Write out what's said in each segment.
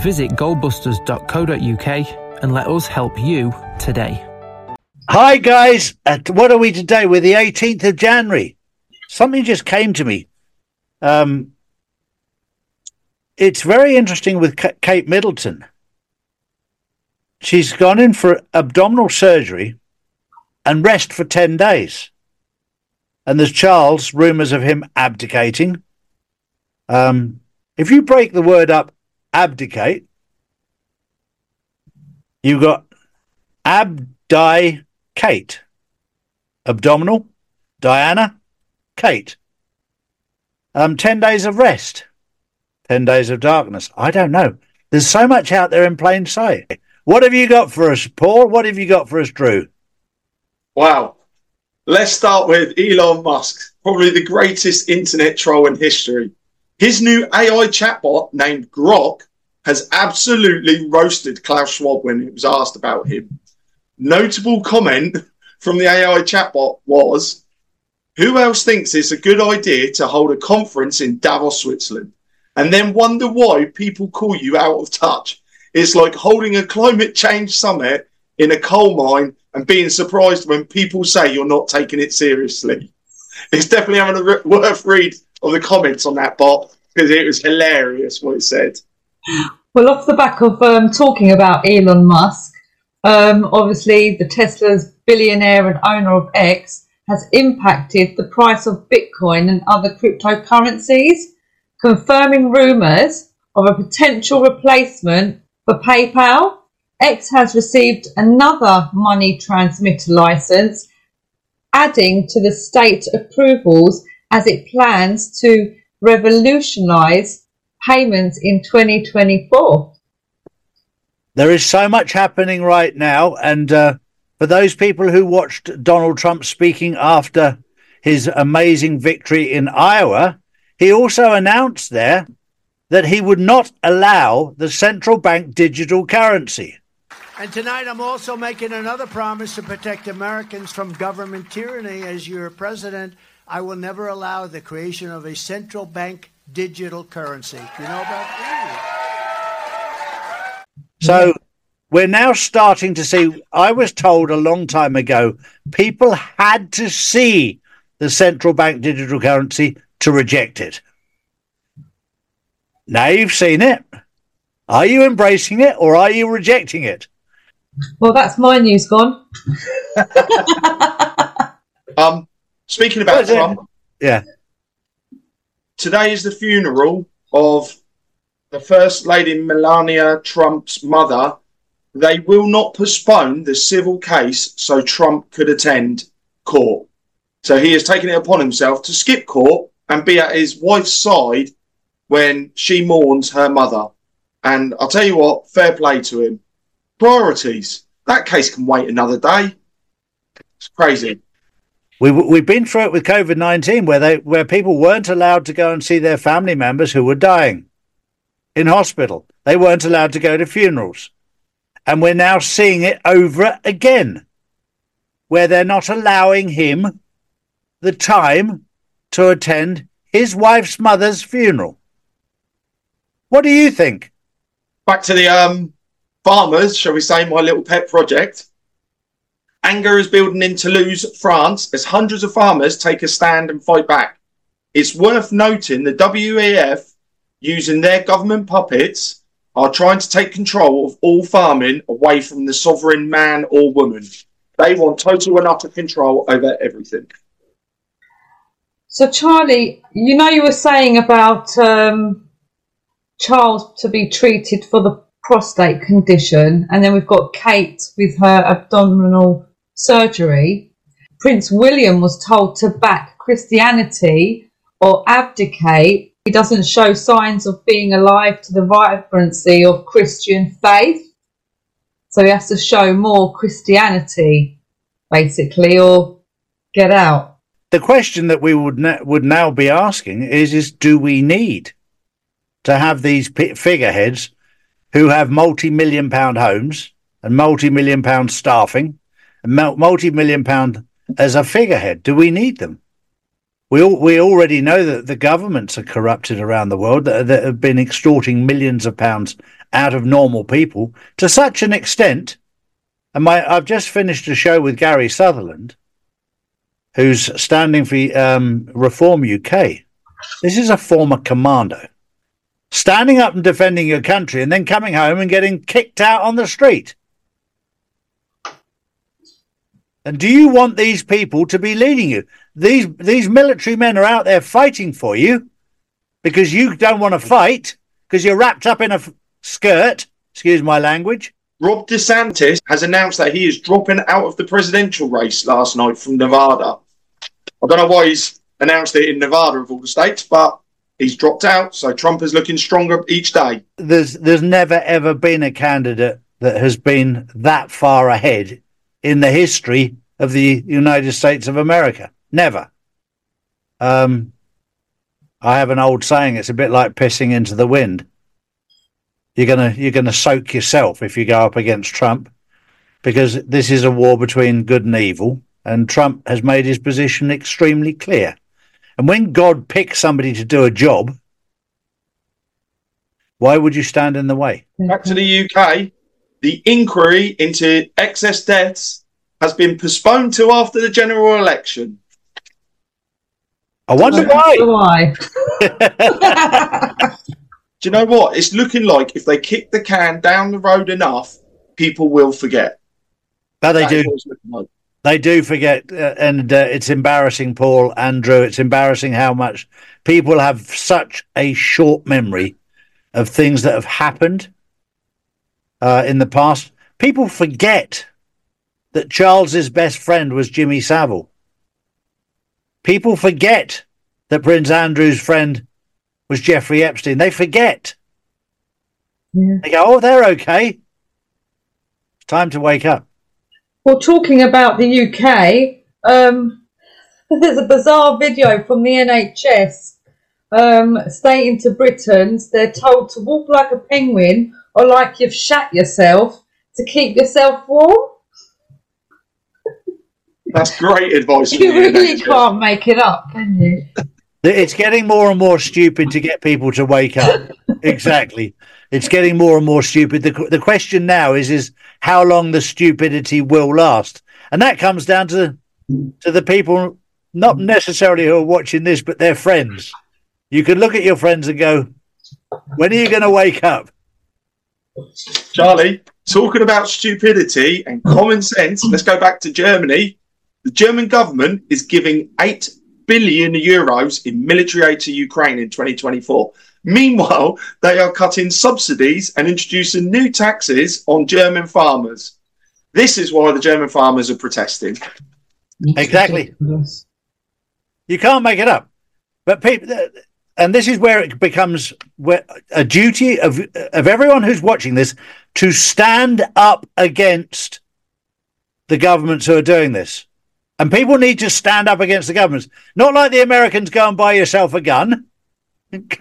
Visit goldbusters.co.uk and let us help you today. Hi, guys. Uh, what are we today? We're the 18th of January. Something just came to me. Um, it's very interesting with K- Kate Middleton. She's gone in for abdominal surgery and rest for 10 days. And there's Charles, rumours of him abdicating. Um, if you break the word up, abdicate, you've got abdi Kate, abdominal, Diana, Kate. Um, 10 days of rest, 10 days of darkness. I don't know. There's so much out there in plain sight. What have you got for us, Paul? What have you got for us, Drew? Wow. Let's start with Elon Musk, probably the greatest internet troll in history. His new AI chatbot named Grok has absolutely roasted Klaus Schwab when it was asked about him. Notable comment from the AI chatbot was Who else thinks it's a good idea to hold a conference in Davos, Switzerland, and then wonder why people call you out of touch? It's like holding a climate change summit in a coal mine and being surprised when people say you're not taking it seriously. It's definitely having a re- worth read of the comments on that bot because it was hilarious what it said. Well, off the back of um, talking about Elon Musk, um, obviously the Tesla's billionaire and owner of X has impacted the price of Bitcoin and other cryptocurrencies, confirming rumours of a potential replacement for PayPal X has received another money transmitter license, adding to the state approvals as it plans to revolutionize payments in 2024. There is so much happening right now. And uh, for those people who watched Donald Trump speaking after his amazing victory in Iowa, he also announced there that he would not allow the central bank digital currency. And tonight, I'm also making another promise to protect Americans from government tyranny. As your president, I will never allow the creation of a central bank digital currency. Do you know about that? So we're now starting to see. I was told a long time ago people had to see the central bank digital currency to reject it. Now you've seen it. Are you embracing it or are you rejecting it? Well, that's my news gone. Um, speaking about What is it? Trump, Yeah. today is the funeral of the First Lady Melania Trump's mother. They will not postpone the civil case so Trump could attend court. So he has taken it upon himself to skip court and be at his wife's side when she mourns her mother. And I'll tell you what, fair play to him. Priorities. That case can wait another day. It's crazy. We, we've been through it with COVID 19 where, they, where people weren't allowed to go and see their family members who were dying in hospital. They weren't allowed to go to funerals. And we're now seeing it over again where they're not allowing him the time to attend his wife's mother's funeral. What do you think? back to the um, farmers, shall we say, my little pet project. Anger is building in Toulouse, France, as hundreds of farmers take a stand and fight back. It's worth noting the WEF, using their government puppets, are trying to take control of all farming away from the sovereign man or woman. They want total and utter control over everything. So, Charlie, you know, you were saying about um, Charles to be treated for the prostate condition, and then we've got Kate with her abdominal surgery. Prince William was told to back Christianity or abdicate. He doesn't show signs of being alive to the vibrancy of Christian faith. So he has to show more Christianity, basically, or get out. The question that we would would now be asking is: Is do we need to have these p- figureheads who have multi-million pound homes and multi-million pound staffing and multi-million pound as a figurehead? Do we need them? We all, we already know that the governments are corrupted around the world that, that have been extorting millions of pounds out of normal people to such an extent. And my, I've just finished a show with Gary Sutherland, who's standing for um, Reform UK. This is a former commando standing up and defending your country and then coming home and getting kicked out on the street. And do you want these people to be leading you? These these military men are out there fighting for you because you don't want to fight because you're wrapped up in a f- skirt. Excuse my language. Ron DeSantis has announced that he is dropping out of the presidential race last night from Nevada. I don't know why he's announced it in Nevada of all the states, but he's dropped out. So Trump is looking stronger each day. There's there's never ever been a candidate that has been that far ahead in the history of the United States of America. Never. Um, I have an old saying. It's a bit like pissing into the wind. You're gonna you're gonna soak yourself if you go up against Trump, because this is a war between good and evil, and Trump has made his position extremely clear. And when God picks somebody to do a job, why would you stand in the way? Back to the UK, the inquiry into excess deaths has been postponed to after the general election. I wonder why. Why? Do you know what? It's looking like if they kick the can down the road enough, people will forget. But they That is do. what it's looking like. They do forget, uh, and uh, it's embarrassing, Paul, Andrew. It's embarrassing how much people have such a short memory of things that have happened uh, in the past. People forget that Charles's best friend was Jimmy Savile. People forget that Prince Andrew's friend was Jeffrey Epstein. They forget. Yeah. They go, "Oh, they're okay." It's time to wake up. Well, talking about the UK, um, there's a bizarre video from the NHS um, stating to Britons they're told to walk like a penguin or like you've shat yourself to keep yourself warm. That's great advice. You really NHS. can't make it up, can you? It's getting more and more stupid to get people to wake up. exactly. It's getting more and more stupid. The, the question now is, is how long the stupidity will last. And that comes down to, to the people, not necessarily who are watching this, but their friends. You can look at your friends and go, when are you going to wake up? Charlie, talking about stupidity and common sense, let's go back to Germany. The German government is giving 8 billion euros in military aid to Ukraine in 2024. Meanwhile, they are cutting subsidies and introducing new taxes on German farmers. This is why the German farmers are protesting. Exactly. You can't make it up. But people, and this is where it becomes where a duty of of everyone who's watching this to stand up against the governments who are doing this. And people need to stand up against the governments. Not like the Americans go and buy yourself a gun.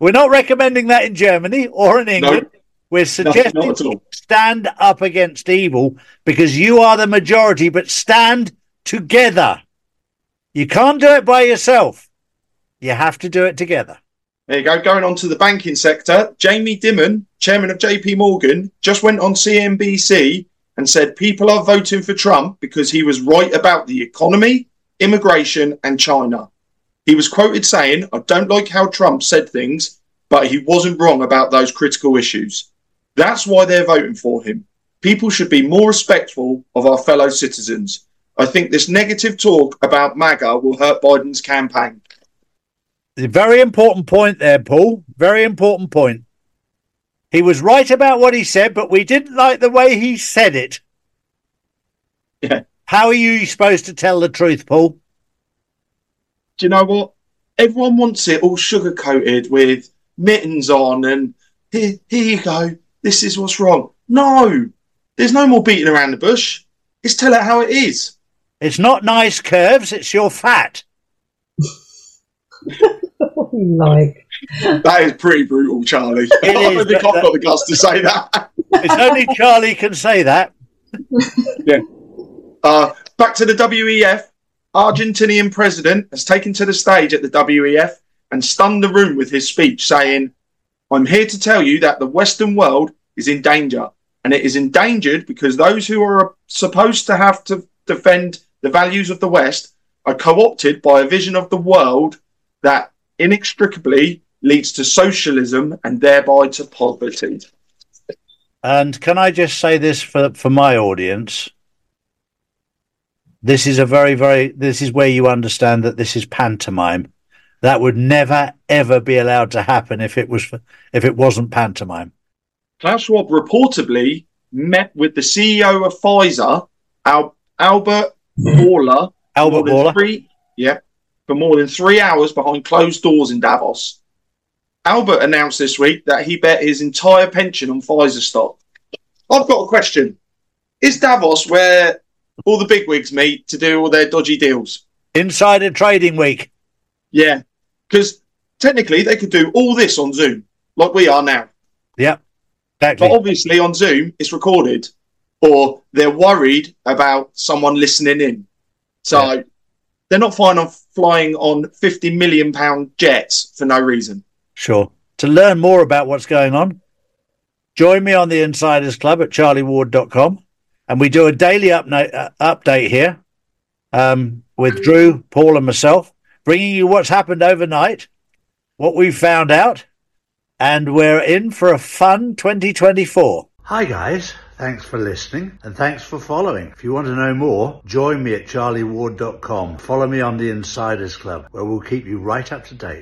We're not recommending that in Germany or in England. We're suggesting stand up against evil because you are the majority, but stand together. You can't do it by yourself. You have to do it together. There you go. Going on to the banking sector, Jamie Dimon, chairman of JP Morgan, just went on CNBC and said people are voting for Trump because he was right about the economy, immigration, and China. He was quoted saying, I don't like how Trump said things, but he wasn't wrong about those critical issues. That's why they're voting for him. People should be more respectful of our fellow citizens. I think this negative talk about MAGA will hurt Biden's campaign. A very important point there, Paul. Very important point. He was right about what he said, but we didn't like the way he said it. Yeah. How are you supposed to tell the truth, Paul? do you know what? Everyone wants it all sugar coated with mittens on and here, here you go. This is what's wrong. No, There's no more beating around the bush. Just tell it how it is. It's not nice curves, it's your fat. like That is pretty brutal, Charlie. It I don't think I've got the guts to say that. It's only Charlie can say that. Uh, back to the WEF. Argentinian president has taken to the stage at the WEF and stunned the room with his speech, saying, I'm here to tell you that the Western world is in danger. And it is endangered because those who are supposed to have to defend the values of the West are co opted by a vision of the world that inextricably leads to socialism and thereby to poverty. And can I just say this for, for my audience? This is a very, very, this is where you understand that this is pantomime. That would never, ever be allowed to happen if it was, if it wasn't pantomime. Klaus Schwab reportedly met with the CEO of Pfizer, Al- Albert mm-hmm. Bourla, Albert more Baller. Three, yeah, for more than three hours behind closed doors in Davos. Albert announced this week that he bet his entire pension on Pfizer stock. I've got a question. Is Davos where all the bigwigs meet to do all their dodgy deals? Insider Trading Week. Yeah. Because technically they could do all this on Zoom, like we are now. Yep. But obviously on Zoom, it's recorded, or they're worried about someone listening in. So they're not fine on flying on fifty million pound jets for no reason. Sure. To learn more about what's going on, join me on the Insiders Club at charlieward.com. And we do a daily upna- uh, update here um, with Drew, Paul, and myself, bringing you what's happened overnight, what we've found out, and we're in for a fun 2024. Hi, guys. Thanks for listening and thanks for following. If you want to know more, join me at charlieward.com. Follow me on the Insiders Club, where we'll keep you right up to date.